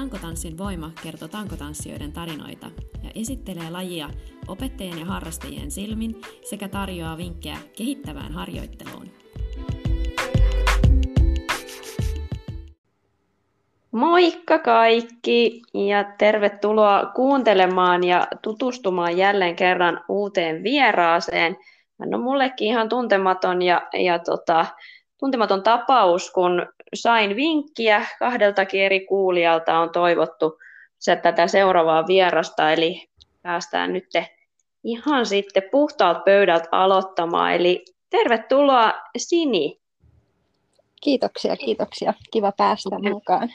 Tankotanssin voima kertoo tankotanssijoiden tarinoita ja esittelee lajia opettajien ja harrastajien silmin sekä tarjoaa vinkkejä kehittävään harjoitteluun. Moikka kaikki ja tervetuloa kuuntelemaan ja tutustumaan jälleen kerran uuteen vieraaseen. Hän on mullekin ihan tuntematon ja, ja tota, tuntematon tapaus, kun sain vinkkiä kahdeltakin eri kuulijalta on toivottu se tätä seuraavaa vierasta, eli päästään nyt ihan sitten puhtaalta pöydältä aloittamaan. Eli tervetuloa Sini. Kiitoksia, kiitoksia. Kiva päästä mukaan.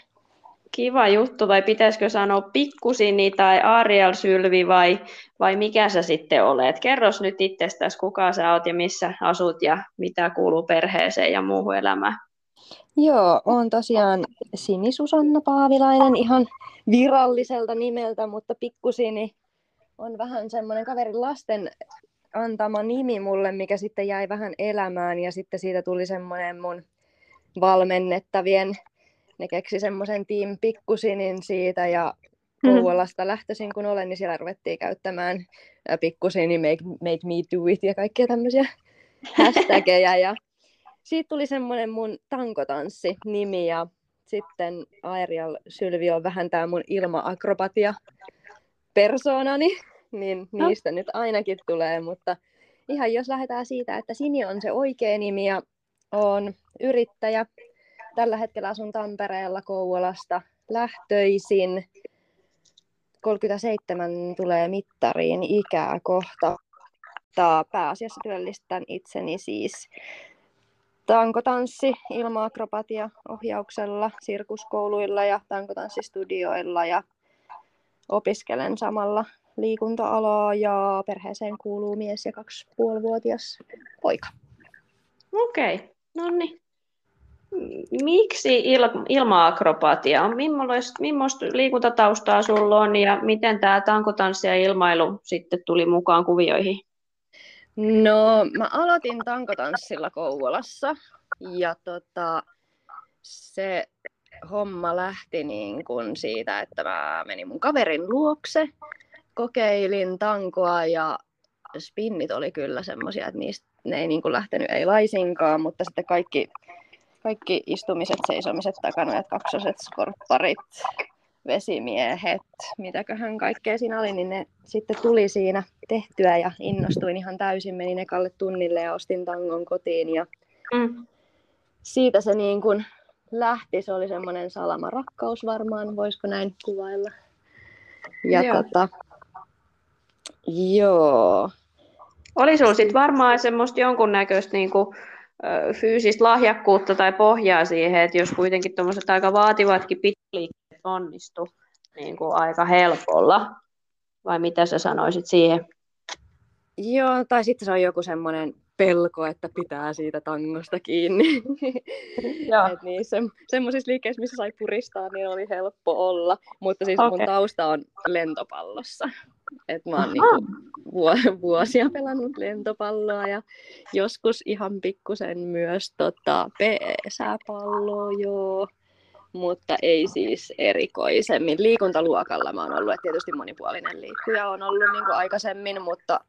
Kiva juttu, vai pitäisikö sanoa pikkusini tai Ariel Sylvi vai, vai mikä sä sitten olet? Kerros nyt itsestäsi, kuka sä oot ja missä asut ja mitä kuuluu perheeseen ja muuhun elämään. Joo, on tosiaan Sini Susanna Paavilainen ihan viralliselta nimeltä, mutta pikkusini on vähän semmoinen kaverin lasten antama nimi mulle, mikä sitten jäi vähän elämään ja sitten siitä tuli semmoinen mun valmennettavien ne keksi semmoisen Team Pikkusinin siitä ja. Kouvolasta mm. lähtöisin kun olen, niin siellä ruvettiin käyttämään Pikkusini, make, make me do it ja kaikkia tämmöisiä hashtageja. Ja siitä tuli semmoinen mun tankotanssi-nimi ja sitten Aerial Sylvi on vähän tämä mun ilma-akrobatia persoonani, niin no. niistä nyt ainakin tulee, mutta ihan jos lähdetään siitä, että Sini on se oikea nimi ja on yrittäjä, Tällä hetkellä asun Tampereella Kouvolasta lähtöisin. 37 tulee mittariin ikää kohta. Pääasiassa työllistän itseni siis tankotanssi, ilmaakrobatia ohjauksella, sirkuskouluilla ja tankotanssistudioilla ja opiskelen samalla liikunta-alaa ja perheeseen kuuluu mies ja kaksipuolivuotias poika. Okei, no niin miksi il- ilma-akrobatia? Millaista, millaista liikuntataustaa sulla on ja miten tämä tankotanssi ja ilmailu sitten tuli mukaan kuvioihin? No, mä aloitin tankotanssilla Kouvolassa ja tota, se homma lähti niin kuin siitä, että mä menin mun kaverin luokse, kokeilin tankoa ja spinnit oli kyllä semmoisia, että niistä ne ei niin kuin lähtenyt ei laisinkaan, mutta sitten kaikki kaikki istumiset, seisomiset, takanojat, kaksoset, skorpparit, vesimiehet, mitäköhän kaikkea siinä oli, niin ne sitten tuli siinä tehtyä ja innostuin ihan täysin. Menin ekalle tunnille ja ostin tangon kotiin ja mm. siitä se niin kuin lähti. Se oli semmoinen salama rakkaus varmaan, voisiko näin kuvailla. Ja joo. Tota, joo. Oli sinulla sitten varmaan semmoista jonkunnäköistä niin kuin fyysistä lahjakkuutta tai pohjaa siihen, että jos kuitenkin tuommoiset aika vaativatkin pitkäliikkeet onnistu niin kuin aika helpolla, vai mitä sä sanoisit siihen? Joo, tai sitten se on joku semmoinen pelko, että pitää siitä tangosta kiinni. Et niissä semmoisissa liikkeissä, missä sai puristaa, niin oli helppo olla. Mutta siis okay. mun tausta on lentopallossa. Et mä oon niinku vuosia pelannut lentopalloa ja joskus ihan pikkusen myös tota, pesäpalloa, joo. Mutta ei siis erikoisemmin. Liikuntaluokalla mä oon ollut, että tietysti monipuolinen liikkuja on ollut niin kuin aikaisemmin, mutta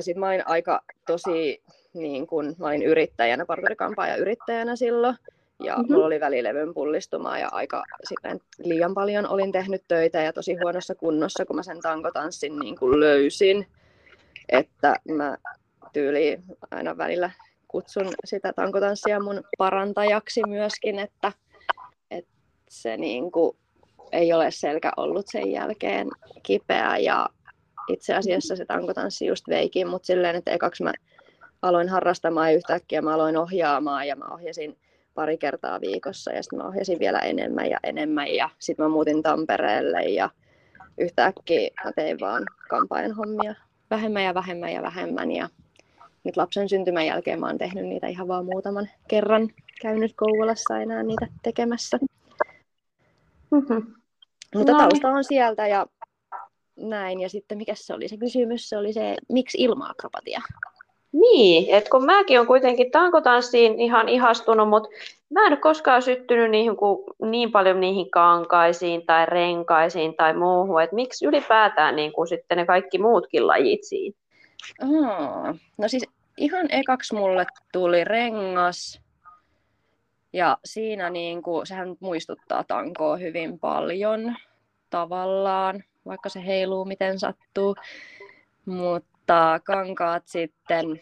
sitten mä olin aika tosi, niin kun, mä olin yrittäjänä, ja yrittäjänä silloin. Ja mm-hmm. mulla oli välilevyn pullistumaa ja aika sitten liian paljon olin tehnyt töitä ja tosi huonossa kunnossa, kun mä sen tankotanssin niin kuin löysin. Että mä tyyli aina välillä kutsun sitä tankotanssia mun parantajaksi myöskin, että se niin kuin ei ole selkä ollut sen jälkeen kipeä ja itse asiassa se tankotanssi just veikin, mutta silleen, että ekaksi mä aloin harrastamaan ja yhtäkkiä mä aloin ohjaamaan ja mä ohjasin pari kertaa viikossa ja sitten mä ohjasin vielä enemmän ja enemmän ja sitten mä muutin Tampereelle ja yhtäkkiä mä tein vaan kampaajan hommia vähemmän ja vähemmän ja vähemmän ja nyt lapsen syntymän jälkeen mä oon tehnyt niitä ihan vaan muutaman kerran käynyt Kouvolassa enää niitä tekemässä. Mm-hmm. Mutta no. tausta on sieltä ja näin. Ja sitten mikä se oli se kysymys? Se oli se, miksi ilmaakrobatia? Niin, että kun mäkin olen kuitenkin tankotanssiin ihan ihastunut, mutta mä en ole koskaan syttynyt niihin, niin paljon niihin kankaisiin tai renkaisiin tai muuhun, että miksi ylipäätään niin kuin sitten ne kaikki muutkin lajit siinä? Oh, no siis ihan ekaksi mulle tuli rengas, ja siinä niin kuin, sehän muistuttaa tankoa hyvin paljon tavallaan, vaikka se heiluu miten sattuu. Mutta kankaat sitten,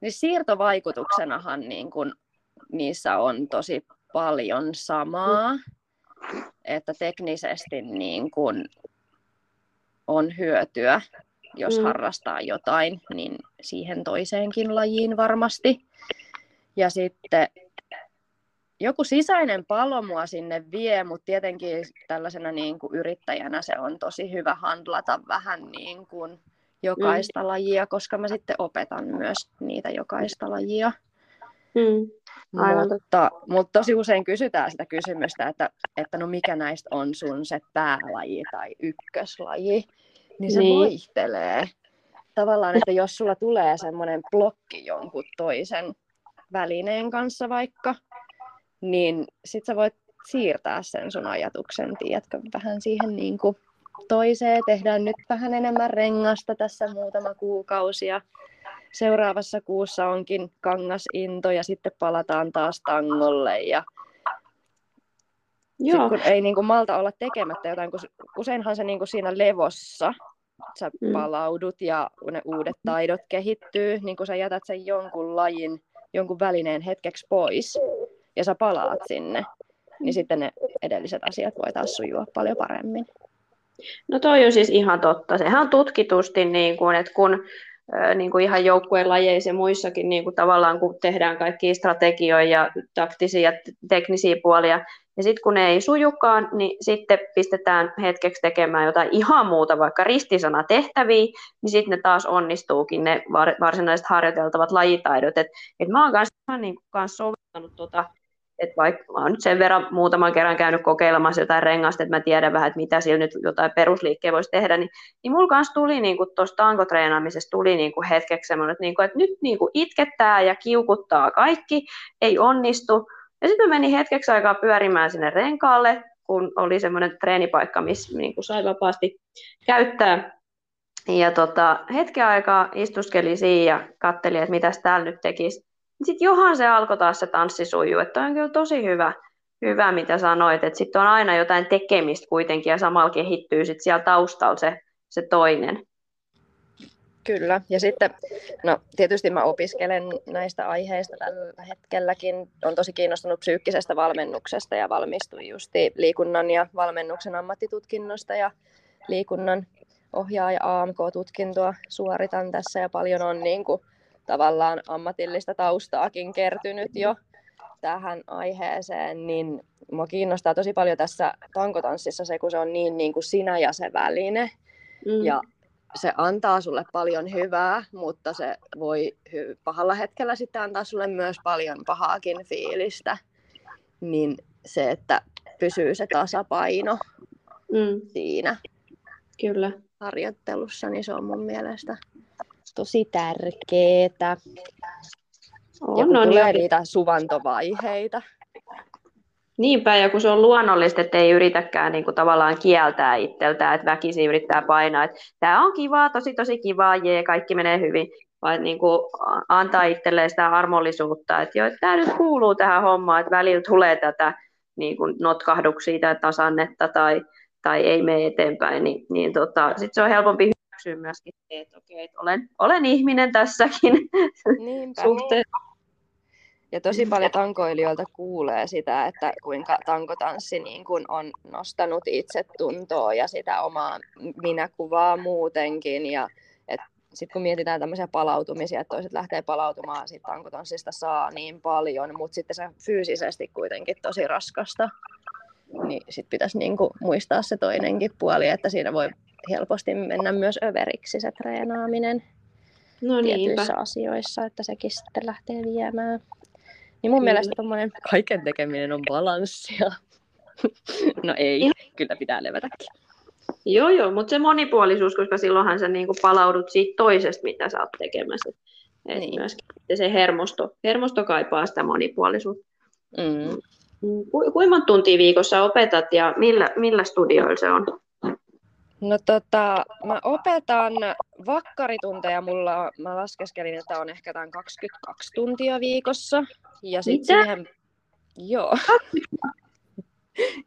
niin siirtovaikutuksenahan niin kuin, niissä on tosi paljon samaa, että teknisesti niin kuin, on hyötyä, jos mm. harrastaa jotain, niin siihen toiseenkin lajiin varmasti. Ja sitten joku sisäinen palo mua sinne vie, mutta tietenkin tällaisena niin kuin yrittäjänä se on tosi hyvä handlata vähän niin kuin jokaista mm. lajia, koska mä sitten opetan myös niitä jokaista lajia. Mm. Aivan. Mutta, mutta tosi usein kysytään sitä kysymystä, että, että no mikä näistä on sun se päälaji tai ykköslaji, niin se niin. vaihtelee. Tavallaan, että jos sulla tulee semmoinen blokki jonkun toisen välineen kanssa vaikka, niin sit sä voit siirtää sen sun ajatuksen, tiedätkö, vähän siihen niin kuin toiseen. Tehdään nyt vähän enemmän rengasta tässä muutama kuukausi ja seuraavassa kuussa onkin kangasinto ja sitten palataan taas tangolle ja Joo. kun ei niin kuin malta olla tekemättä jotain, kun useinhan se niin kuin siinä levossa sä mm. palaudut ja ne uudet taidot kehittyy, niin kun sä jätät sen jonkun lajin, jonkun välineen hetkeksi pois, ja sä palaat sinne, niin sitten ne edelliset asiat voi taas sujua paljon paremmin. No toi on siis ihan totta. Sehän on tutkitusti, niin kuin, että kun niin kuin ihan joukkueen lajeissa ja muissakin niin kuin tavallaan, kun tehdään kaikki strategioja ja taktisia ja teknisiä puolia, ja sitten kun ne ei sujukaan, niin sitten pistetään hetkeksi tekemään jotain ihan muuta, vaikka ristisana tehtäviä, niin sitten ne taas onnistuukin, ne varsinaiset harjoiteltavat lajitaidot. Et, et mä oon kanssa, niin kanssa soveltanut tota että vaikka mä oon nyt sen verran muutaman kerran käynyt kokeilemassa jotain rengasta, että mä tiedän vähän, että mitä sillä nyt jotain perusliikkeä voisi tehdä, niin, niin mulla kanssa tuli niin tuosta tankotreenaamisesta tuli niin kuin hetkeksi semmoinen, että, niin kuin, että nyt niin kuin itkettää ja kiukuttaa kaikki, ei onnistu. Ja sitten mä menin hetkeksi aikaa pyörimään sinne renkaalle, kun oli semmoinen treenipaikka, missä niin sai vapaasti käyttää. Ja tota, hetken aikaa istuskeli siinä ja katteli, että mitä täällä nyt tekisi sitten johan se alkoi taas se tanssisuju, että on kyllä tosi hyvä, hyvä mitä sanoit, että sitten on aina jotain tekemistä kuitenkin ja samalla kehittyy sitten siellä taustalla se, se toinen. Kyllä, ja sitten, no tietysti mä opiskelen näistä aiheista tällä hetkelläkin. on tosi kiinnostunut psyykkisestä valmennuksesta ja valmistuin justi liikunnan ja valmennuksen ammattitutkinnosta ja liikunnan ohjaaja AMK-tutkintoa suoritan tässä ja paljon on niin kuin tavallaan ammatillista taustaakin kertynyt jo tähän aiheeseen, niin mua kiinnostaa tosi paljon tässä tankotanssissa se, kun se on niin, niin kuin sinä ja se väline. Mm. Ja se antaa sulle paljon hyvää, mutta se voi hy- pahalla hetkellä sitten antaa sulle myös paljon pahaakin fiilistä. Niin se, että pysyy se tasapaino mm. siinä Kyllä. harjoittelussa, niin se on mun mielestä tosi tärkeetä. On, ja kun on tulee jo. niitä suvantovaiheita. Niinpä, ja kun se on luonnollista, että ei yritäkään niin kuin tavallaan kieltää itseltään, että väkisin yrittää painaa, että tämä on kivaa, tosi tosi kivaa, jee, kaikki menee hyvin, vaan niin kuin antaa itselleen sitä armollisuutta, että joo, tämä nyt kuuluu tähän hommaan, että välillä tulee tätä niin kuin notkahduksia tai tasannetta tai, tai ei mene eteenpäin, niin, niin tota, sitten se on helpompi hyväksyä myöskin se, että okei, että olen, olen ihminen tässäkin suhteessa. Ja tosi paljon tankoilijoilta kuulee sitä, että kuinka tankotanssi niin kuin on nostanut itsetuntoa ja sitä omaa minäkuvaa muutenkin. Ja sitten kun mietitään tämmöisiä palautumisia, että toiset lähtee palautumaan siitä tankotanssista saa niin paljon, mutta sitten se fyysisesti kuitenkin tosi raskasta, niin sitten pitäisi niin kuin muistaa se toinenkin puoli, että siinä voi helposti mennä myös överiksi se treenaaminen no tietyissä asioissa, että sekin sitten lähtee viemään. Niin mun kyllä. mielestä tommonen kaiken tekeminen on balanssia. no ei, Ihan. kyllä pitää levätäkin. Joo, joo, mutta se monipuolisuus, koska silloinhan sä niinku palaudut siitä toisesta, mitä sä oot tekemässä. Et niin. myöskin se hermosto, hermosto kaipaa sitä monipuolisuutta. Mm. Ku, kuinka monta tuntia viikossa opetat ja millä, millä studioilla se on? No tota, mä opetan vakkaritunteja, mulla mä laskeskelin, että on ehkä tämän 22 tuntia viikossa. Ja sit Mitä? siihen... Joo.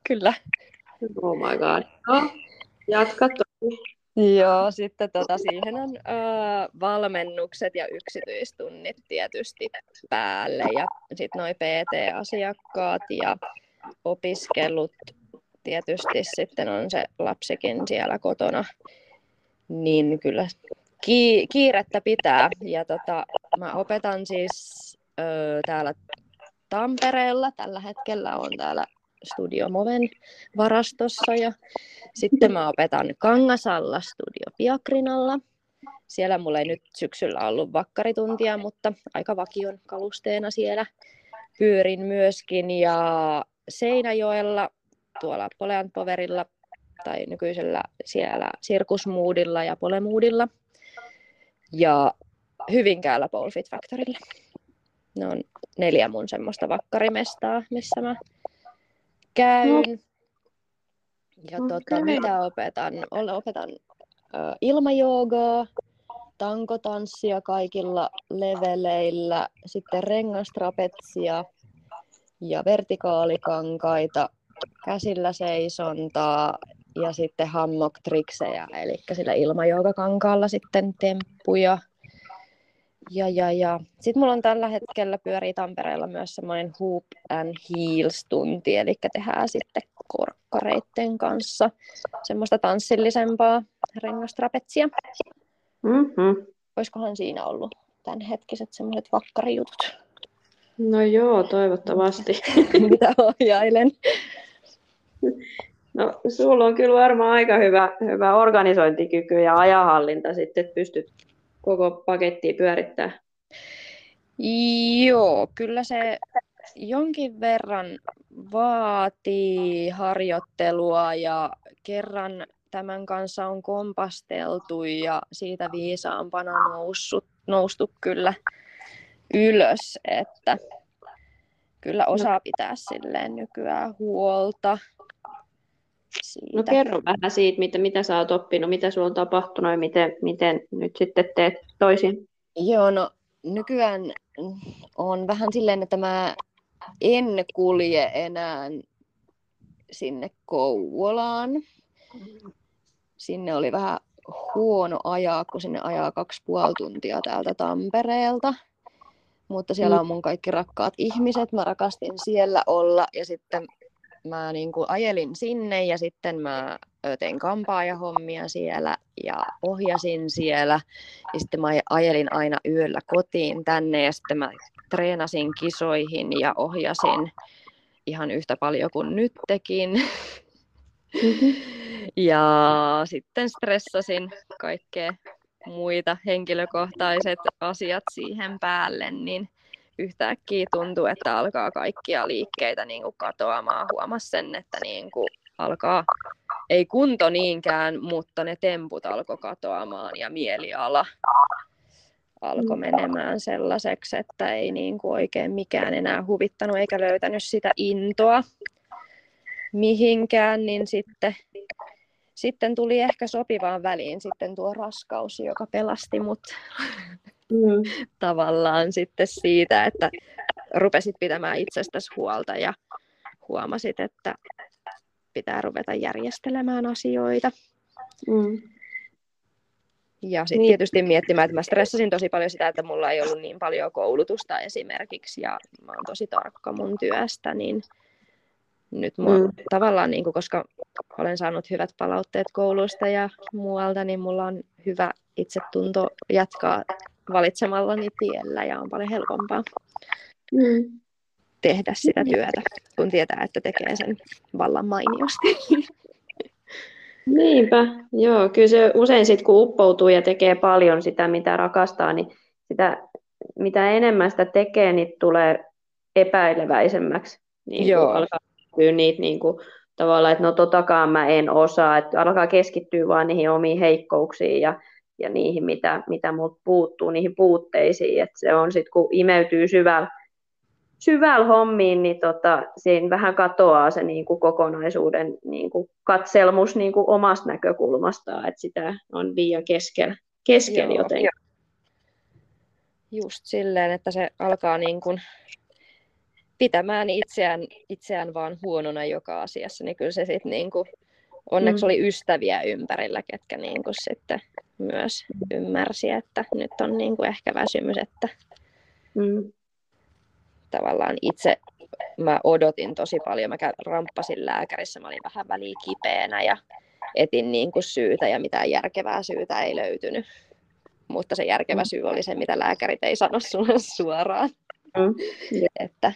Kyllä. Oh my god. No, jatka Joo, sitten tota, siihen on ö, valmennukset ja yksityistunnit tietysti päälle ja sitten noi PT-asiakkaat ja opiskelut tietysti sitten on se lapsikin siellä kotona, niin kyllä ki- kiirettä pitää. Ja tota, mä opetan siis ö, täällä Tampereella, tällä hetkellä on täällä Studio Moven varastossa ja sitten mä opetan Kangasalla Studio Piakrinalla. Siellä mulla ei nyt syksyllä ollut vakkarituntia, mutta aika vakion kalusteena siellä pyörin myöskin. Ja Seinäjoella tuolla Poverilla tai nykyisellä siellä Sirkusmoodilla ja Polemoodilla ja Hyvinkäällä Pole Fit Factorilla. Ne on neljä mun semmoista vakkarimestaa, missä mä käyn. No. Ja okay. tota, mitä opetan? Opetan ö, ilmajoogaa, tankotanssia kaikilla leveleillä, sitten rengastrapetsia ja vertikaalikankaita, käsillä seisontaa ja sitten hammock-triksejä, eli sillä ilmajoogakankaalla sitten temppuja. Ja, ja, ja. Sitten mulla on tällä hetkellä pyörii Tampereella myös semmoinen Hoop and Heels-tunti, eli tehdään sitten korkkareitten kanssa semmoista tanssillisempaa rengastrapetsia. Mm-hmm. Olisikohan siinä ollut tämänhetkiset semmoiset vakkarijutut? No joo, toivottavasti. Mitä ohjailen? No, sulla on kyllä varmaan aika hyvä, hyvä organisointikyky ja ajahallinta sitten, että pystyt koko pakettia pyörittämään. Joo, kyllä se jonkin verran vaatii harjoittelua ja kerran tämän kanssa on kompasteltu ja siitä viisaampana noussut, noustu kyllä ylös, että kyllä no. osaa pitää silleen nykyään huolta. Siitä. No kerro vähän siitä, mitä, mitä sä oot oppinut, mitä sulla on tapahtunut ja miten, miten nyt sitten teet toisin. Joo, no nykyään on vähän silleen, että mä en kulje enää sinne Kouvolaan. Sinne oli vähän huono ajaa, kun sinne ajaa kaksi puoli tuntia täältä Tampereelta. Mutta siellä mm. on mun kaikki rakkaat ihmiset, mä rakastin siellä olla ja sitten mä niin kuin ajelin sinne ja sitten mä tein kampaajahommia siellä ja ohjasin siellä. Ja sitten mä ajelin aina yöllä kotiin tänne ja sitten mä treenasin kisoihin ja ohjasin ihan yhtä paljon kuin nyt tekin. Mm-hmm. ja sitten stressasin kaikkea muita henkilökohtaiset asiat siihen päälle, niin yhtäkkiä tuntuu, että alkaa kaikkia liikkeitä niin kuin katoamaan. Huomas sen, että niin kuin alkaa, ei kunto niinkään, mutta ne temput alkoi katoamaan ja mieliala alkoi mm. menemään sellaiseksi, että ei niin kuin oikein mikään enää huvittanut eikä löytänyt sitä intoa mihinkään, niin sitten, sitten tuli ehkä sopivaan väliin sitten tuo raskaus, joka pelasti mut mm. tavallaan sitten siitä, että rupesit pitämään itsestäsi huolta ja huomasit, että pitää ruveta järjestelemään asioita. Mm. Ja sitten niin. tietysti miettimään, että mä stressasin tosi paljon sitä, että mulla ei ollut niin paljon koulutusta esimerkiksi ja mä oon tosi tarkka mun työstä, niin nyt mua, mm. tavallaan, niin kuin, koska olen saanut hyvät palautteet kouluista ja muualta, niin mulla on hyvä itsetunto jatkaa valitsemallani tiellä ja on paljon helpompaa mm. tehdä sitä työtä, kun tietää, että tekee sen vallan mainiosti. Niinpä, joo. Kyllä se usein sitten kun uppoutuu ja tekee paljon sitä, mitä rakastaa, niin sitä, mitä enemmän sitä tekee, niin tulee epäileväisemmäksi. Niin joo. Alkaa niitä niin kuin, tavallaan, että no totakaan mä en osaa, että alkaa keskittyä vaan niihin omiin heikkouksiin ja ja niihin, mitä, mitä mut puuttuu, niihin puutteisiin. Et se on sitten, kun imeytyy syvällä syväl hommiin, niin tota, siinä vähän katoaa se niin kuin kokonaisuuden niin kuin katselmus niin kuin omasta näkökulmastaan, että sitä on liian kesken, kesken Joo, jotenkin. Just silleen, että se alkaa niin kuin pitämään itseään, itseään vaan huonona joka asiassa, niin kyllä se sitten niin kuin, onneksi mm. oli ystäviä ympärillä, ketkä niin kuin sitten myös ymmärsi, että nyt on niin kuin ehkä väsymys, että mm. tavallaan itse mä odotin tosi paljon, mä ramppasin lääkärissä, mä olin vähän väliin kipeänä ja etin niin kuin syytä ja mitään järkevää syytä ei löytynyt. Mutta se järkevä syy oli se, mitä lääkärit ei sano sulle suoraan. Mm. Että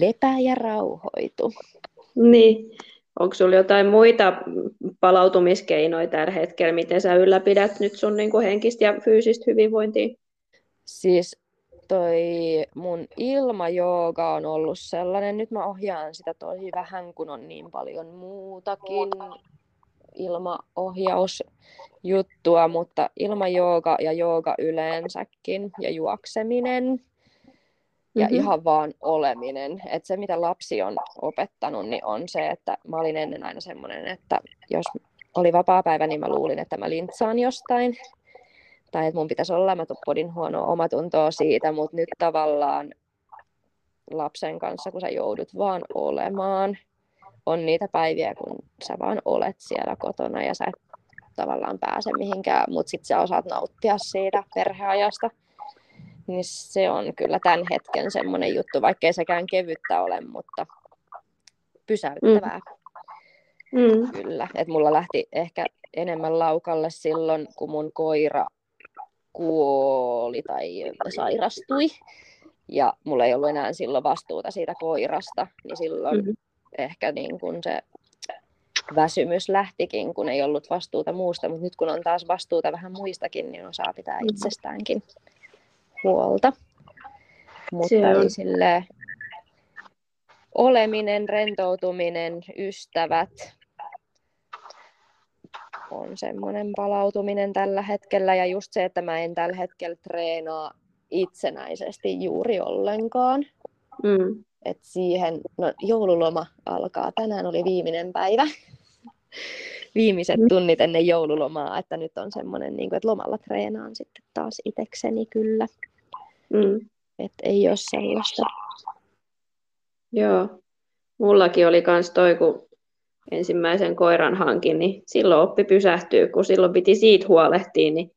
lepää ja rauhoitu. Niin. Onko sinulla jotain muita palautumiskeinoja tällä hetkellä, miten sä ylläpidät nyt sun niin kuin henkistä ja fyysistä hyvinvointia? Siis toi mun ilmajooga on ollut sellainen, nyt mä ohjaan sitä tosi vähän, kun on niin paljon muutakin ilmaohjausjuttua, mutta ilmajooga ja jooga yleensäkin ja juokseminen ja mm-hmm. ihan vaan oleminen. Et se, mitä lapsi on opettanut, niin on se, että mä olin ennen aina semmoinen, että jos oli vapaa päivä, niin mä luulin, että mä lintsaan jostain. Tai että mun pitäisi olla, mä podin huonoa omatuntoa siitä, mutta nyt tavallaan lapsen kanssa, kun sä joudut vaan olemaan, on niitä päiviä, kun sä vaan olet siellä kotona ja sä et tavallaan pääse mihinkään, mutta sitten sä osaat nauttia siitä perheajasta niin se on kyllä tämän hetken semmoinen juttu, vaikkei sekään kevyttä ole, mutta pysäyttävää. Mm. Mm. Kyllä, että mulla lähti ehkä enemmän laukalle silloin, kun mun koira kuoli tai sairastui. Ja mulla ei ollut enää silloin vastuuta siitä koirasta, niin silloin mm-hmm. ehkä niin kun se väsymys lähtikin, kun ei ollut vastuuta muusta, mutta nyt kun on taas vastuuta vähän muistakin, niin osaa pitää mm-hmm. itsestäänkin huolta. Mutta on. sille oleminen, rentoutuminen, ystävät on semmoinen palautuminen tällä hetkellä. Ja just se, että mä en tällä hetkellä treenaa itsenäisesti juuri ollenkaan. Mm. Et siihen, no joululoma alkaa. Tänään oli viimeinen päivä. Viimeiset tunnit ennen joululomaa, että nyt on semmoinen, niin kuin, että lomalla treenaan sitten taas itekseni kyllä. Mm. Että ei ole sellaista. Joo. Mullakin oli kans toi, kun ensimmäisen koiran hankin, niin silloin oppi pysähtyy, kun silloin piti siitä huolehtia, niin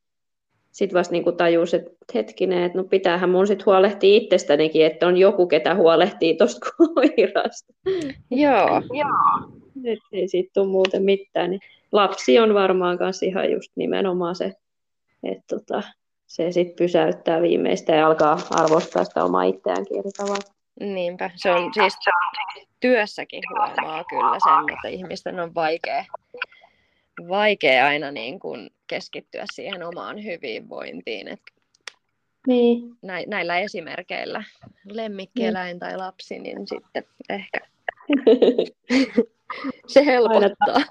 sitten vasta niin tajus, että hetkinen, että no pitäähän mun sitten huolehtia itsestänikin, että on joku, ketä huolehtii tuosta koirasta. Joo. Joo. Et ei siitä tule muuten mitään. Niin lapsi on varmaan myös ihan just nimenomaan se, että tota, se sitten pysäyttää viimeistä ja alkaa arvostaa sitä omaa itseäänkin eri tavalla. Niinpä, se on siis työssäkin huomaa kyllä sen, että ihmisten on vaikea, vaikea aina niin kuin keskittyä siihen omaan hyvinvointiin. Et niin. näillä esimerkkeillä, lemmikkieläin niin. tai lapsi, niin sitten ehkä se helpottaa. Aina,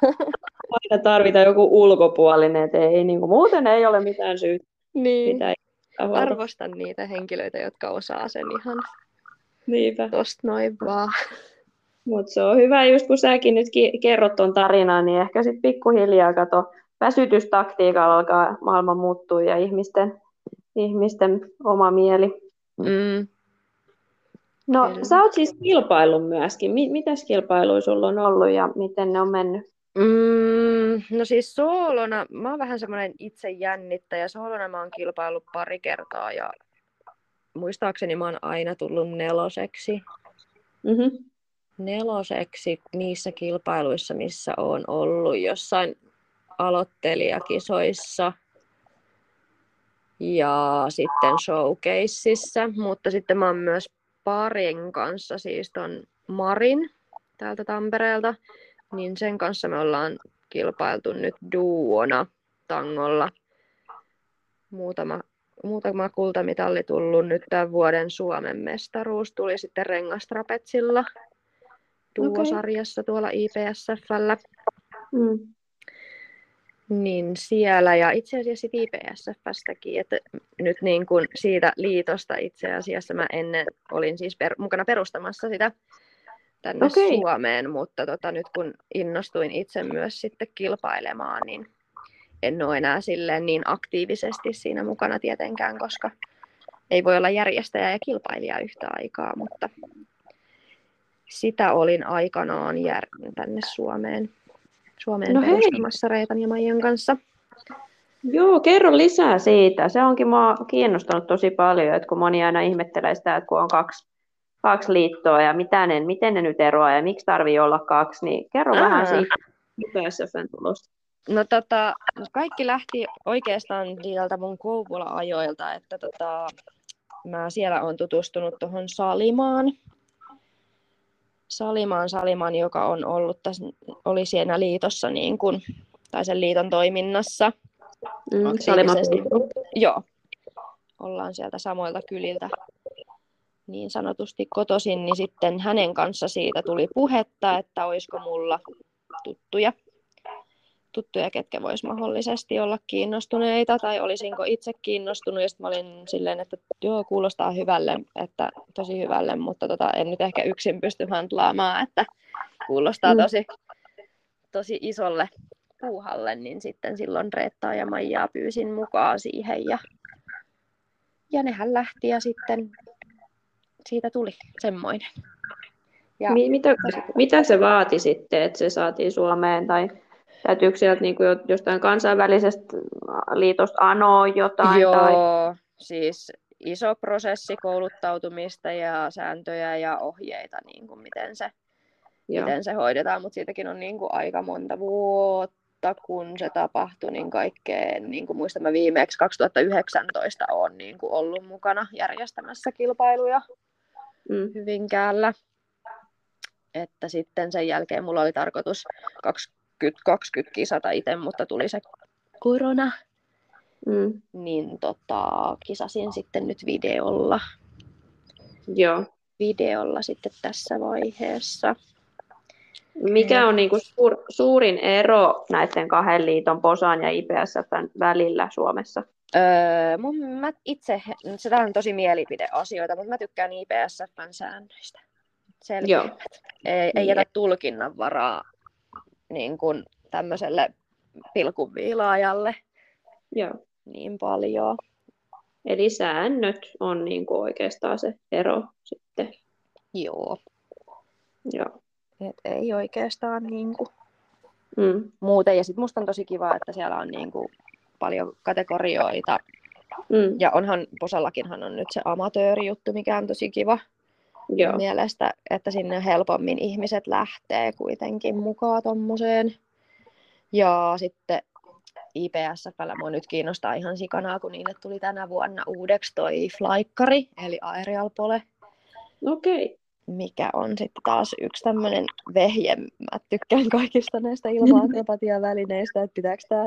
aina tarvitaan joku ulkopuolinen, että ei, niin kuin, muuten ei ole mitään syytä niin. Arvostan niitä henkilöitä, jotka osaa sen ihan Niinpä. tosta noin vaan. Mutta se on hyvä, just kun säkin nyt kerrot tuon tarinan, niin ehkä sitten pikkuhiljaa kato, väsytystaktiikalla alkaa maailma muuttua ja ihmisten, ihmisten oma mieli. Mm. No, Kyllä. sä oot siis kilpaillut myöskin. Mitäs kilpailuja sulla on ollut ja miten ne on mennyt? Mm, no siis soolona, mä oon vähän semmoinen itse jännittäjä. Soolona mä oon kilpaillut pari kertaa ja muistaakseni mä oon aina tullut neloseksi. Mm-hmm. Neloseksi niissä kilpailuissa, missä on ollut jossain aloittelijakisoissa ja sitten showcaseissa, mutta sitten mä oon myös parin kanssa, siis ton Marin täältä Tampereelta, niin sen kanssa me ollaan kilpailtu nyt duona tangolla. Muutama, muutama kultamitalli tullut nyt tämän vuoden Suomen mestaruus tuli sitten rengastrapetsilla duosarjassa okay. tuolla IPSFllä. Mm. Niin siellä ja itse asiassa IPSFstäkin, että nyt niin kuin siitä liitosta itse asiassa mä ennen olin siis per, mukana perustamassa sitä tänne okay. Suomeen, mutta tota, nyt kun innostuin itse myös sitten kilpailemaan, niin en ole enää silleen niin aktiivisesti siinä mukana tietenkään, koska ei voi olla järjestäjä ja kilpailija yhtä aikaa, mutta sitä olin aikanaan jär- tänne Suomeen, Suomeen no perustamassa Reetan ja Maijan kanssa. Joo, kerro lisää siitä. Se onkin mua kiinnostanut tosi paljon, että kun moni aina ihmettelee sitä, että kun on kaksi, kaksi liittoa ja mitä ne, miten ne nyt eroaa ja miksi tarvii olla kaksi, niin kerro Ää. vähän siitä PSFn tulosta. No tota, kaikki lähti oikeastaan sieltä mun Kouvola-ajoilta, että tota, mä siellä on tutustunut tuohon Salimaan. Salimaan, Salimaan, joka on ollut tässä, oli siinä liitossa niin kuin, tai sen liiton toiminnassa. Mm. Joo. Ollaan sieltä samoilta kyliltä niin sanotusti kotosin, niin sitten hänen kanssa siitä tuli puhetta, että olisiko mulla tuttuja tuttuja, ketkä vois mahdollisesti olla kiinnostuneita, tai olisinko itse kiinnostunut, ja sitten mä olin silleen, että joo, kuulostaa hyvälle, että tosi hyvälle, mutta tota, en nyt ehkä yksin pysty handlaamaan, että kuulostaa mm. tosi, tosi isolle puuhalle, niin sitten silloin Reettaa ja Maijaa pyysin mukaan siihen, ja, ja nehän lähti, ja sitten siitä tuli semmoinen. Ja mitä, mitä se vaati sitten, että se saatiin Suomeen, tai Täytyykö sieltä niin kuin jostain kansainvälisestä liitosta anoa jotain? Joo, tai... siis iso prosessi kouluttautumista ja sääntöjä ja ohjeita, niin kuin miten, se, miten se hoidetaan, mutta siitäkin on niin kuin aika monta vuotta, kun se tapahtui, niin kaikkeen, niin kuin muistan mä viimeksi 2019 olen niin kuin ollut mukana järjestämässä kilpailuja mm. Hyvinkäällä. Että sitten sen jälkeen mulla oli tarkoitus 2020 kisata itse, mutta tuli se korona. Mm. Niin tota, kisasin sitten nyt videolla. Joo. Videolla sitten tässä vaiheessa. Mikä on niinku suur, suurin ero näiden kahden liiton, POSAN ja IPSFn välillä Suomessa? Öö, mun, mä itse, se on tosi mielipideasioita, mutta mä tykkään IPSFn säännöistä. Selkeimmät. Ei, ei niin. jätä tulkinnan varaa niin kuin tämmöiselle pilkunviilaajalle Joo. niin paljon. Eli säännöt on niin kuin oikeastaan se ero sitten. Joo. Joo. Et ei oikeastaan niin kuin mm. muuten. Ja sitten musta on tosi kiva, että siellä on niin kuin paljon kategorioita. Mm. Ja onhan, Posallakinhan on nyt se amatöörijuttu, mikä on tosi kiva. Joo. mielestä, että sinne helpommin ihmiset lähtee kuitenkin mukaan tommoseen. Ja sitten IPSFllä mua nyt kiinnostaa ihan sikanaa, kun niille tuli tänä vuonna uudeksi toi flaikkari, eli Aerial Pole. Okei. Okay. Mikä on sitten taas yksi tämmöinen vehje. Mä tykkään kaikista näistä ilma-akrobatiavälineistä, että pitääkö tämä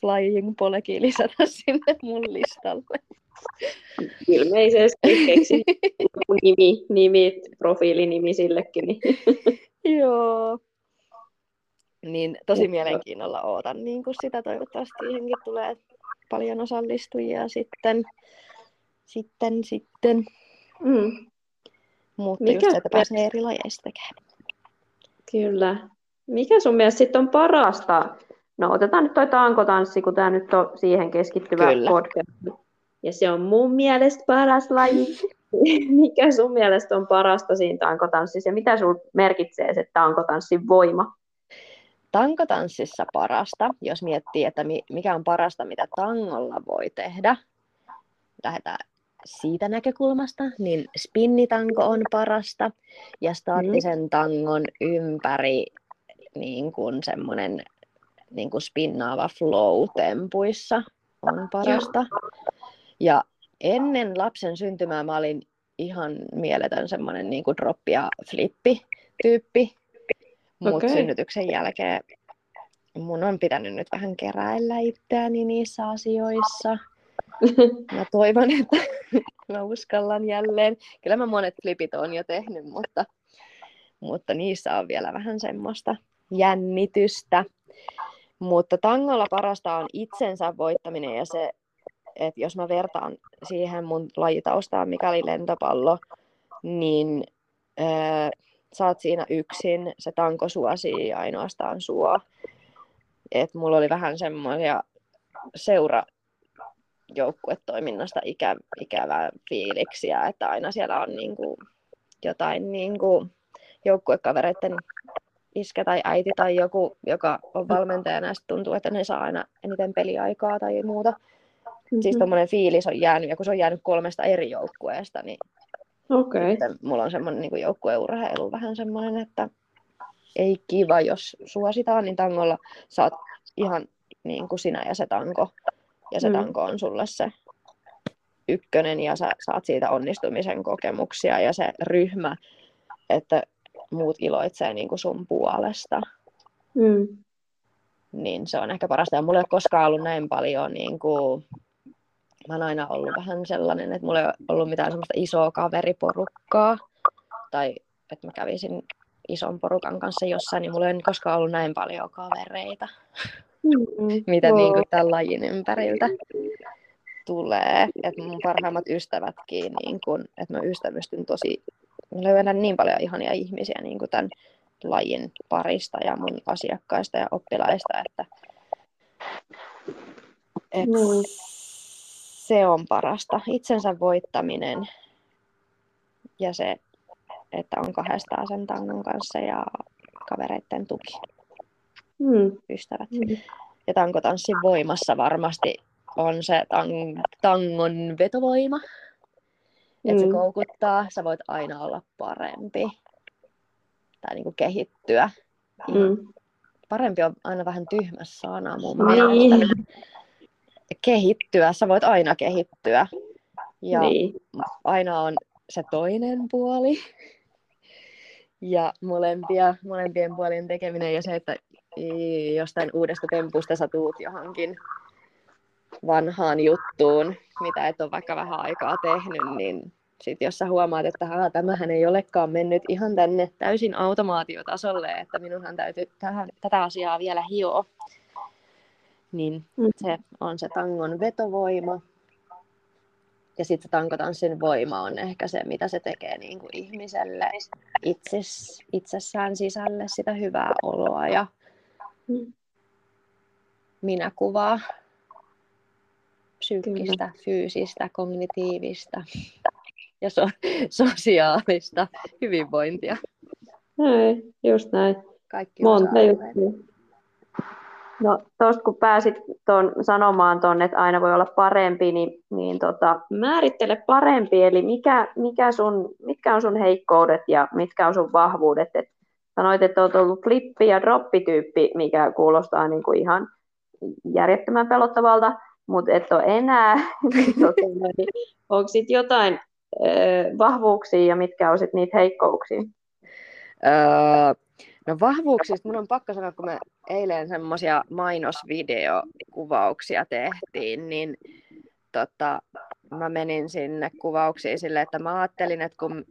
Flying Polekin lisätä sinne mun listalle. Ilmeisesti keksin nimi, nimi, profiilinimi sillekin. Niin. Joo. Niin tosi mielenkiinnolla ootan niin kuin sitä. Toivottavasti siihenkin tulee paljon osallistujia sitten. Sitten, sitten. Mm. Mutta Mikä? just, että pääsee eri lajeista tekemään. Kyllä. Mikä sun mielestä sitten on parasta? No otetaan nyt toi tankotanssi, kun tämä nyt on siihen keskittyvä Kyllä. podcast ja se on mun mielestä paras laji. Mikä sun mielestä on parasta siinä tankotanssissa ja mitä sun merkitsee se tankotanssin voima? Tankotanssissa parasta, jos miettii, että mikä on parasta, mitä tangolla voi tehdä, lähdetään siitä näkökulmasta, niin spinnitanko on parasta ja staattisen mm. tangon ympäri niin kuin semmoinen niin kuin spinnaava flow tempuissa on parasta. Ja ennen lapsen syntymää mä olin ihan mieletön semmoinen niin kuin droppi ja flippi tyyppi. Mutta okay. synnytyksen jälkeen mun on pitänyt nyt vähän keräillä itseäni niissä asioissa. Mä toivon, että mä uskallan jälleen. Kyllä mä monet flipit on jo tehnyt, mutta, mutta niissä on vielä vähän semmoista jännitystä. Mutta tangolla parasta on itsensä voittaminen ja se, että jos mä vertaan siihen mun lajitaustaan, mikä oli lentopallo, niin öö, oot siinä yksin, se tanko suosii ainoastaan sua. Et mulla oli vähän semmoisia seura joukkuetoiminnasta ikä, ikävää fiiliksiä, että aina siellä on niinku jotain niinku joukkuekavereiden iskä tai äiti tai joku, joka on valmentajana ja tuntuu, että ne saa aina eniten peliaikaa tai muuta. Mm-hmm. Siis tuommoinen fiilis on jäänyt, ja kun se on jäänyt kolmesta eri joukkueesta, niin okay. mulla on semmoinen niin joukkueurheilu vähän semmoinen, että ei kiva, jos suositaan, niin tangolla saat ihan niin kuin sinä ja se tanko. Ja se mm. tanko on sulle se ykkönen ja sä saat siitä onnistumisen kokemuksia ja se ryhmä, että muut iloitsee niin kuin sun puolesta. Mm. Niin se on ehkä parasta. Ja mulla ei ole koskaan ollut näin paljon, niin kuin, mä oon aina ollut vähän sellainen, että mulla ei ole ollut mitään semmoista isoa kaveriporukkaa. Tai että mä kävisin ison porukan kanssa jossain, niin mulla ei ole koskaan ollut näin paljon kavereita. Mm, mitä oh. niin kuin tämän lajin ympäriltä tulee. Että mun parhaimmat ystävätkin, niin kuin, että mä ystävystyn tosi löydän niin paljon ihania ihmisiä niin kuin tämän lajin parista ja mun asiakkaista ja oppilaista, että, että mm. se on parasta. Itsensä voittaminen ja se, että on kahdestaan sen tangon kanssa ja kavereiden tuki. Mm. Ystävät. Mm. Ja tankotanssin voimassa varmasti on se tang- tangon vetovoima että mm. se koukuttaa, sä voit aina olla parempi tai niin kuin kehittyä. Mm. Parempi on aina vähän tyhmä sana mun niin. mielestä. Kehittyä, sä voit aina kehittyä. Ja niin. aina on se toinen puoli. Ja molempia, molempien puolien tekeminen ja se, että jostain uudesta tempusta sä tuut johonkin vanhaan juttuun, mitä et ole vaikka vähän aikaa tehnyt, niin sit jos sä huomaat, että Haa, tämähän ei olekaan mennyt ihan tänne täysin automaatiotasolle, että minunhan täytyy tähän, tätä asiaa vielä hioa, niin mm. se on se tangon vetovoima. Ja sitten se tankotanssin voima on ehkä se, mitä se tekee niin kuin ihmiselle itses, itsessään sisälle sitä hyvää oloa ja mm. minäkuvaa psyykkistä, Kyllä. fyysistä, kognitiivista ja so- sosiaalista hyvinvointia. Ei, just näin. Kaikki Monta juttua. No tuosta kun pääsit ton sanomaan tuonne, että aina voi olla parempi, niin, niin tota, määrittele parempi, eli mikä, mikä sun, mitkä on sun heikkoudet ja mitkä on sun vahvuudet. Et sanoit, että olet ollut flippi- ja droppityyppi, mikä kuulostaa niin kuin ihan järjettömän pelottavalta, mutta et ole enää, niin, tota, onko sitten jotain vahvuuksia ja mitkä on sitten niitä heikkouksia? Öö, no vahvuuksista mun on pakko sanoa, kun me eilen semmoisia mainosvideokuvauksia tehtiin, niin tota, mä menin sinne kuvauksiin silleen, että mä ajattelin, että kun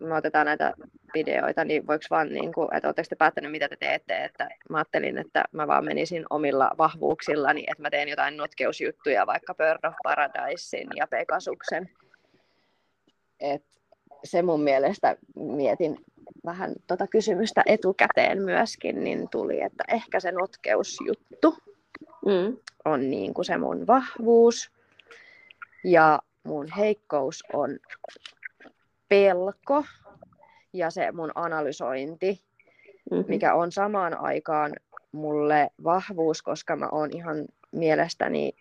me otetaan näitä videoita, niin voiko vaan, niin kuin, että oletteko te päättänyt, mitä te teette, että mä ajattelin, että mä vaan menisin omilla vahvuuksillani, että mä teen jotain notkeusjuttuja, vaikka Bird of Paradisein ja Pegasuksen. Et se mun mielestä mietin vähän tota kysymystä etukäteen myöskin, niin tuli, että ehkä se notkeusjuttu mm. on niin kuin se mun vahvuus. Ja mun heikkous on pelko ja se mun analysointi, mm-hmm. mikä on samaan aikaan mulle vahvuus, koska mä oon ihan mielestäni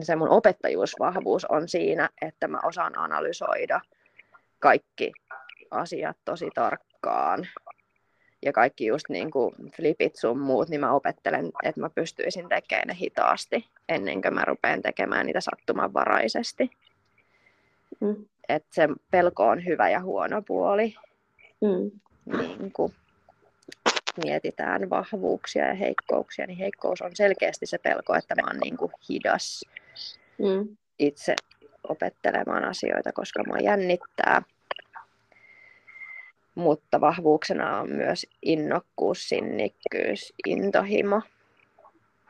se mun opettajuusvahvuus on siinä, että mä osaan analysoida kaikki asiat tosi tarkkaan. Ja kaikki just niin kuin flipit sun muut, niin mä opettelen, että mä pystyisin tekemään ne hitaasti ennen kuin mä rupean tekemään niitä sattumanvaraisesti. Mm. Että se pelko on hyvä ja huono puoli. Mm. Niin kuin mietitään vahvuuksia ja heikkouksia, niin heikkous on selkeästi se pelko, että mä oon niin kuin hidas mm. itse opettelemaan asioita, koska mua jännittää. Mutta vahvuuksena on myös innokkuus, sinnikkyys, intohimo.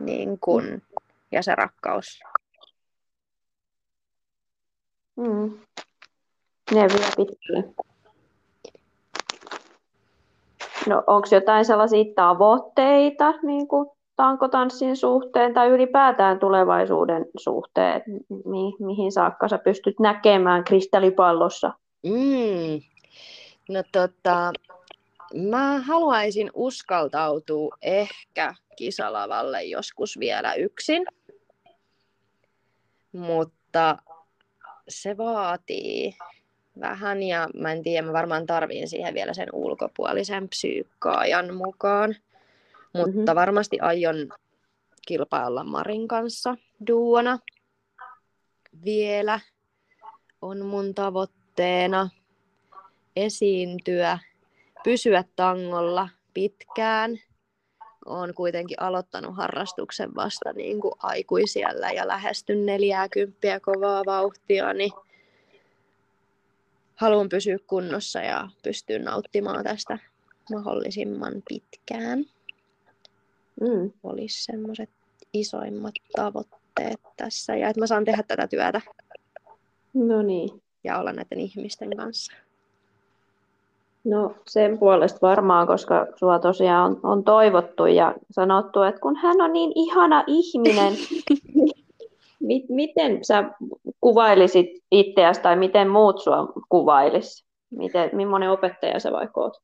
niin kun, ja se rakkaus. Mm. Ne vie pitkälle. No onko jotain sellaisia tavoitteita niin kuin tankotanssin suhteen tai ylipäätään tulevaisuuden suhteen, mi- mihin saakka sä pystyt näkemään kristallipallossa? Mm. No tota, mä haluaisin uskaltautua ehkä kisalavalle joskus vielä yksin, mutta se vaatii vähän ja mä en tiedä, mä varmaan tarviin siihen vielä sen ulkopuolisen psyykkaajan mukaan. Mutta mm-hmm. varmasti aion kilpailla Marin kanssa duona vielä. On mun tavoitteena esiintyä, pysyä tangolla pitkään. Olen kuitenkin aloittanut harrastuksen vasta niin kuin aikuisiellä ja lähestyn 40 kovaa vauhtia, niin haluan pysyä kunnossa ja pystyä nauttimaan tästä mahdollisimman pitkään. Mm. Olisi semmoiset isoimmat tavoitteet tässä ja että mä saan tehdä tätä työtä. No niin. Ja olla näiden ihmisten kanssa. No sen puolesta varmaan, koska sua tosiaan on, on toivottu ja sanottu, että kun hän on niin ihana ihminen, miten sä kuvailisit itseäsi tai miten muut sua kuvailis? Miten, millainen opettaja sä vaikka oot?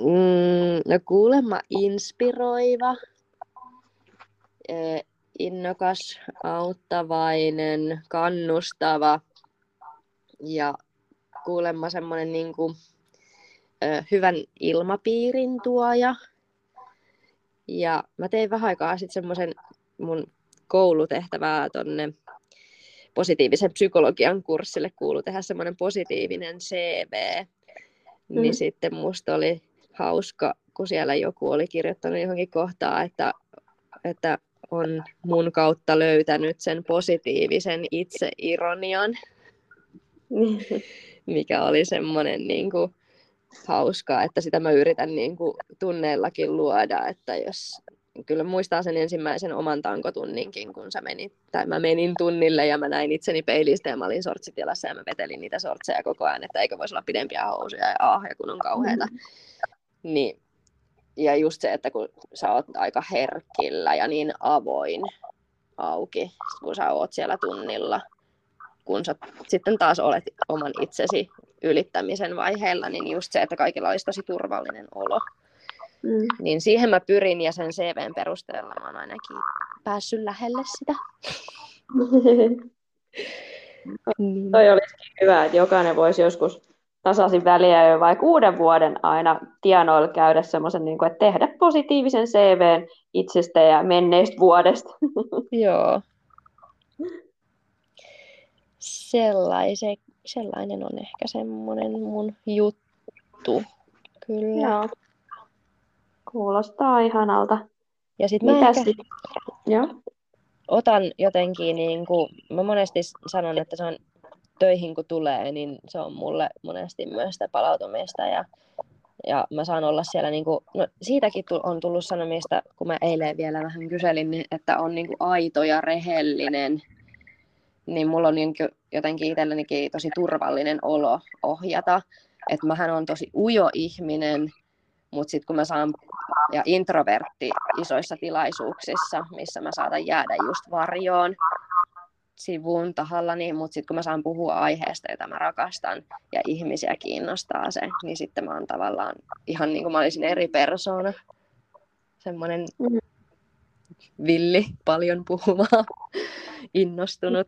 Mm, no kuulemma inspiroiva, eh, innokas, auttavainen, kannustava ja kuulemma semmoinen niin kuin, hyvän ilmapiirin tuoja. Ja mä tein vähän aikaa sitten semmoisen mun koulutehtävää tonne positiivisen psykologian kurssille kuulu tehdä semmoinen positiivinen CV. Mm. Niin sitten musta oli hauska, kun siellä joku oli kirjoittanut johonkin kohtaan, että, että on mun kautta löytänyt sen positiivisen itseironian, mikä oli semmoinen niin kuin, hauskaa, että sitä mä yritän niin kuin, tunneillakin luoda, että jos kyllä muistaa sen ensimmäisen oman tankotunninkin, kun sä menit, tai mä menin tunnille ja mä näin itseni peilistä ja mä olin sortsitilassa ja mä vetelin niitä sortseja koko ajan, että eikö voisi olla pidempiä housuja ja ah, ja kun on kauheita. Mm. Niin, ja just se, että kun sä oot aika herkillä ja niin avoin auki, kun sä oot siellä tunnilla, kun sä sitten taas olet oman itsesi ylittämisen vaiheella, niin just se, että kaikilla olisi tosi turvallinen olo. Mm. Niin siihen mä pyrin ja sen CVn perusteella mä oon ainakin päässyt lähelle sitä. niin. Toi olisi hyvä, että jokainen voisi joskus tasaisin väliä jo vaikka uuden vuoden aina tienoilla käydä semmoisen, niin että tehdä positiivisen CVn itsestä ja menneistä vuodesta. Joo. Sellaise, sellainen on ehkä semmoinen mun juttu. Kyllä. Joo. Kuulostaa ihanalta. Ja sitten mä ehkä... Joo. otan jotenkin, niin kuin, mä monesti sanon, että se on töihin kun tulee, niin se on mulle monesti myös sitä palautumista ja, ja mä saan olla siellä, niin kuin, no siitäkin on tullut sanomista, kun mä eilen vielä vähän kyselin, niin että on niin kuin aito ja rehellinen, niin mulla on niin jotenkin itsellenikin tosi turvallinen olo ohjata, että mähän on tosi ujo ihminen, mutta sitten kun mä saan, ja introvertti isoissa tilaisuuksissa, missä mä saatan jäädä just varjoon sivuun tahallani, mutta sitten kun mä saan puhua aiheesta, jota mä rakastan, ja ihmisiä kiinnostaa se, niin sitten mä oon tavallaan ihan niin kuin mä olisin eri persoona. Semmoinen mm. villi, paljon puhuva, innostunut.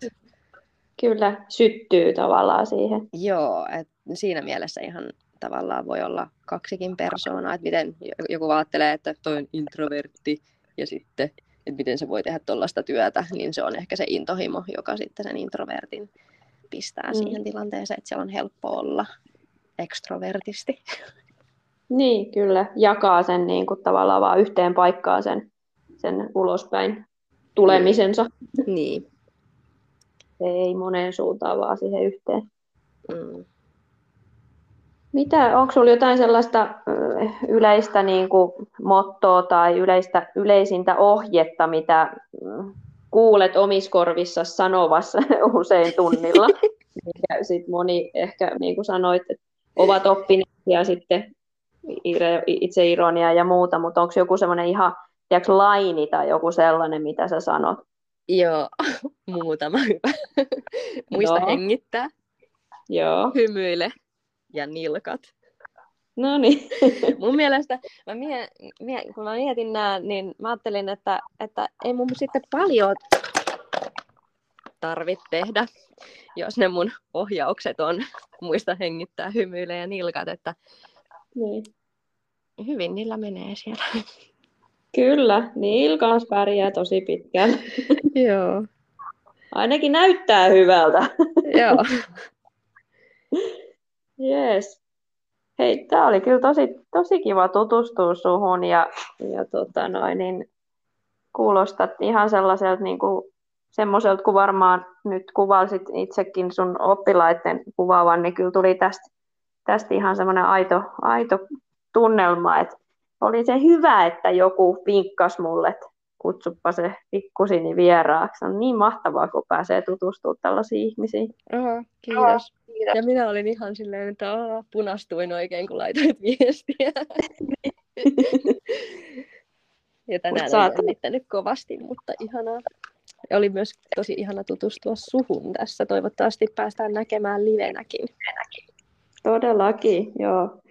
Kyllä, syttyy tavallaan siihen. Joo, et siinä mielessä ihan tavallaan voi olla kaksikin persoonaa, että miten joku ajattelee, että toi on introvertti ja sitten, että miten se voi tehdä tuollaista työtä, niin se on ehkä se intohimo, joka sitten sen introvertin pistää mm. siihen tilanteeseen, että siellä on helppo olla ekstrovertisti. Niin, kyllä. Jakaa sen niin kuin, tavallaan vaan yhteen paikkaan sen, sen ulospäin tulemisensa. Niin. ei moneen suuntaan, vaan siihen yhteen. Mm. Mitä, onko sinulla jotain sellaista yleistä niin kuin, mottoa tai yleistä, yleisintä ohjetta, mitä mm, kuulet omiskorvissa sanovassa usein tunnilla. Ja sit moni ehkä, niin kuin sanoit, että ovat oppineet ja sitten itse ironia ja muuta, mutta onko joku semmoinen ihan tiedätkö, laini tai joku sellainen, mitä sä sanot? Joo, muutama hyvä. Muista Joo. hengittää. Joo. Hymyile ja nilkat. No niin. mun mielestä, mä mie, mie, kun mä mietin nää, niin mä ajattelin, että, että ei mun sitten paljon tarvitse tehdä, jos ne mun ohjaukset on muista hengittää hymyille ja nilkat, että niin. hyvin niillä menee siellä. Kyllä, niin kanssa pärjää tosi pitkään. Joo. Ainakin näyttää hyvältä. Joo. Yes. Hei, tämä oli kyllä tosi, tosi kiva tutustua suhun ja, ja tota noin, niin kuulostat ihan sellaiselta niin kuin, semmoiselta, kun varmaan nyt kuvasit itsekin sun oppilaiden kuvaavan, niin kyllä tuli tästä, tästä ihan semmoinen aito, aito tunnelma, että oli se hyvä, että joku vinkkasi mulle, että kutsuppa se pikkusini vieraaksi. On niin mahtavaa, kun pääsee tutustumaan tällaisiin ihmisiin. Oho, kiitos. kiitos. Ja minä olin ihan silleen, että oh, punastuin oikein, kun laitoit viestiä. ja tänään saat... olen kovasti, mutta ihanaa. Ja oli myös tosi ihana tutustua suhun tässä. Toivottavasti päästään näkemään livenäkin. Todellakin, joo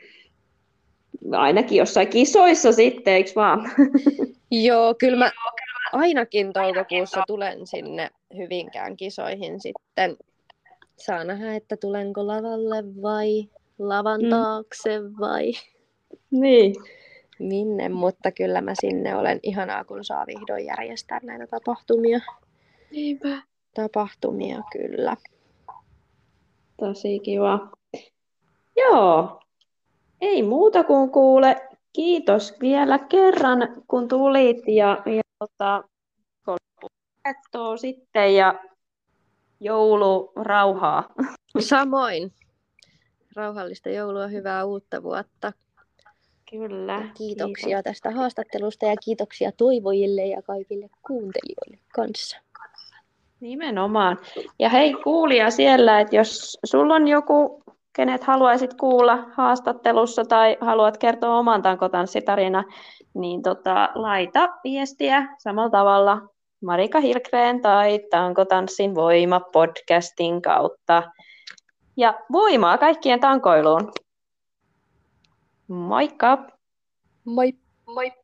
ainakin jossain kisoissa sitten, eikö vaan? Joo, kyllä mä ainakin toukokuussa tulen sinne Hyvinkään kisoihin sitten. Saa nähdä, että tulenko lavalle vai lavan mm. taakse mm. vai niin. minne, mutta kyllä mä sinne olen ihanaa, kun saa vihdoin järjestää näitä tapahtumia. Niinpä. Tapahtumia kyllä. Tosi kiva. Joo, ei muuta kuin kuule. Kiitos vielä kerran, kun tulit ja, ja tota, sitten ja joulurauhaa. Samoin. Rauhallista joulua, hyvää uutta vuotta. Kyllä. Kiitoksia kiitos. tästä haastattelusta ja kiitoksia toivojille ja kaikille kuuntelijoille kanssa. Nimenomaan. Ja hei kuulija siellä, että jos sulla on joku kenet haluaisit kuulla haastattelussa tai haluat kertoa oman tankotanssitarina, niin tota, laita viestiä samalla tavalla Marika Hilkreen tai Tankotanssin voima podcastin kautta. Ja voimaa kaikkien tankoiluun! Moikka! Moi! Moi!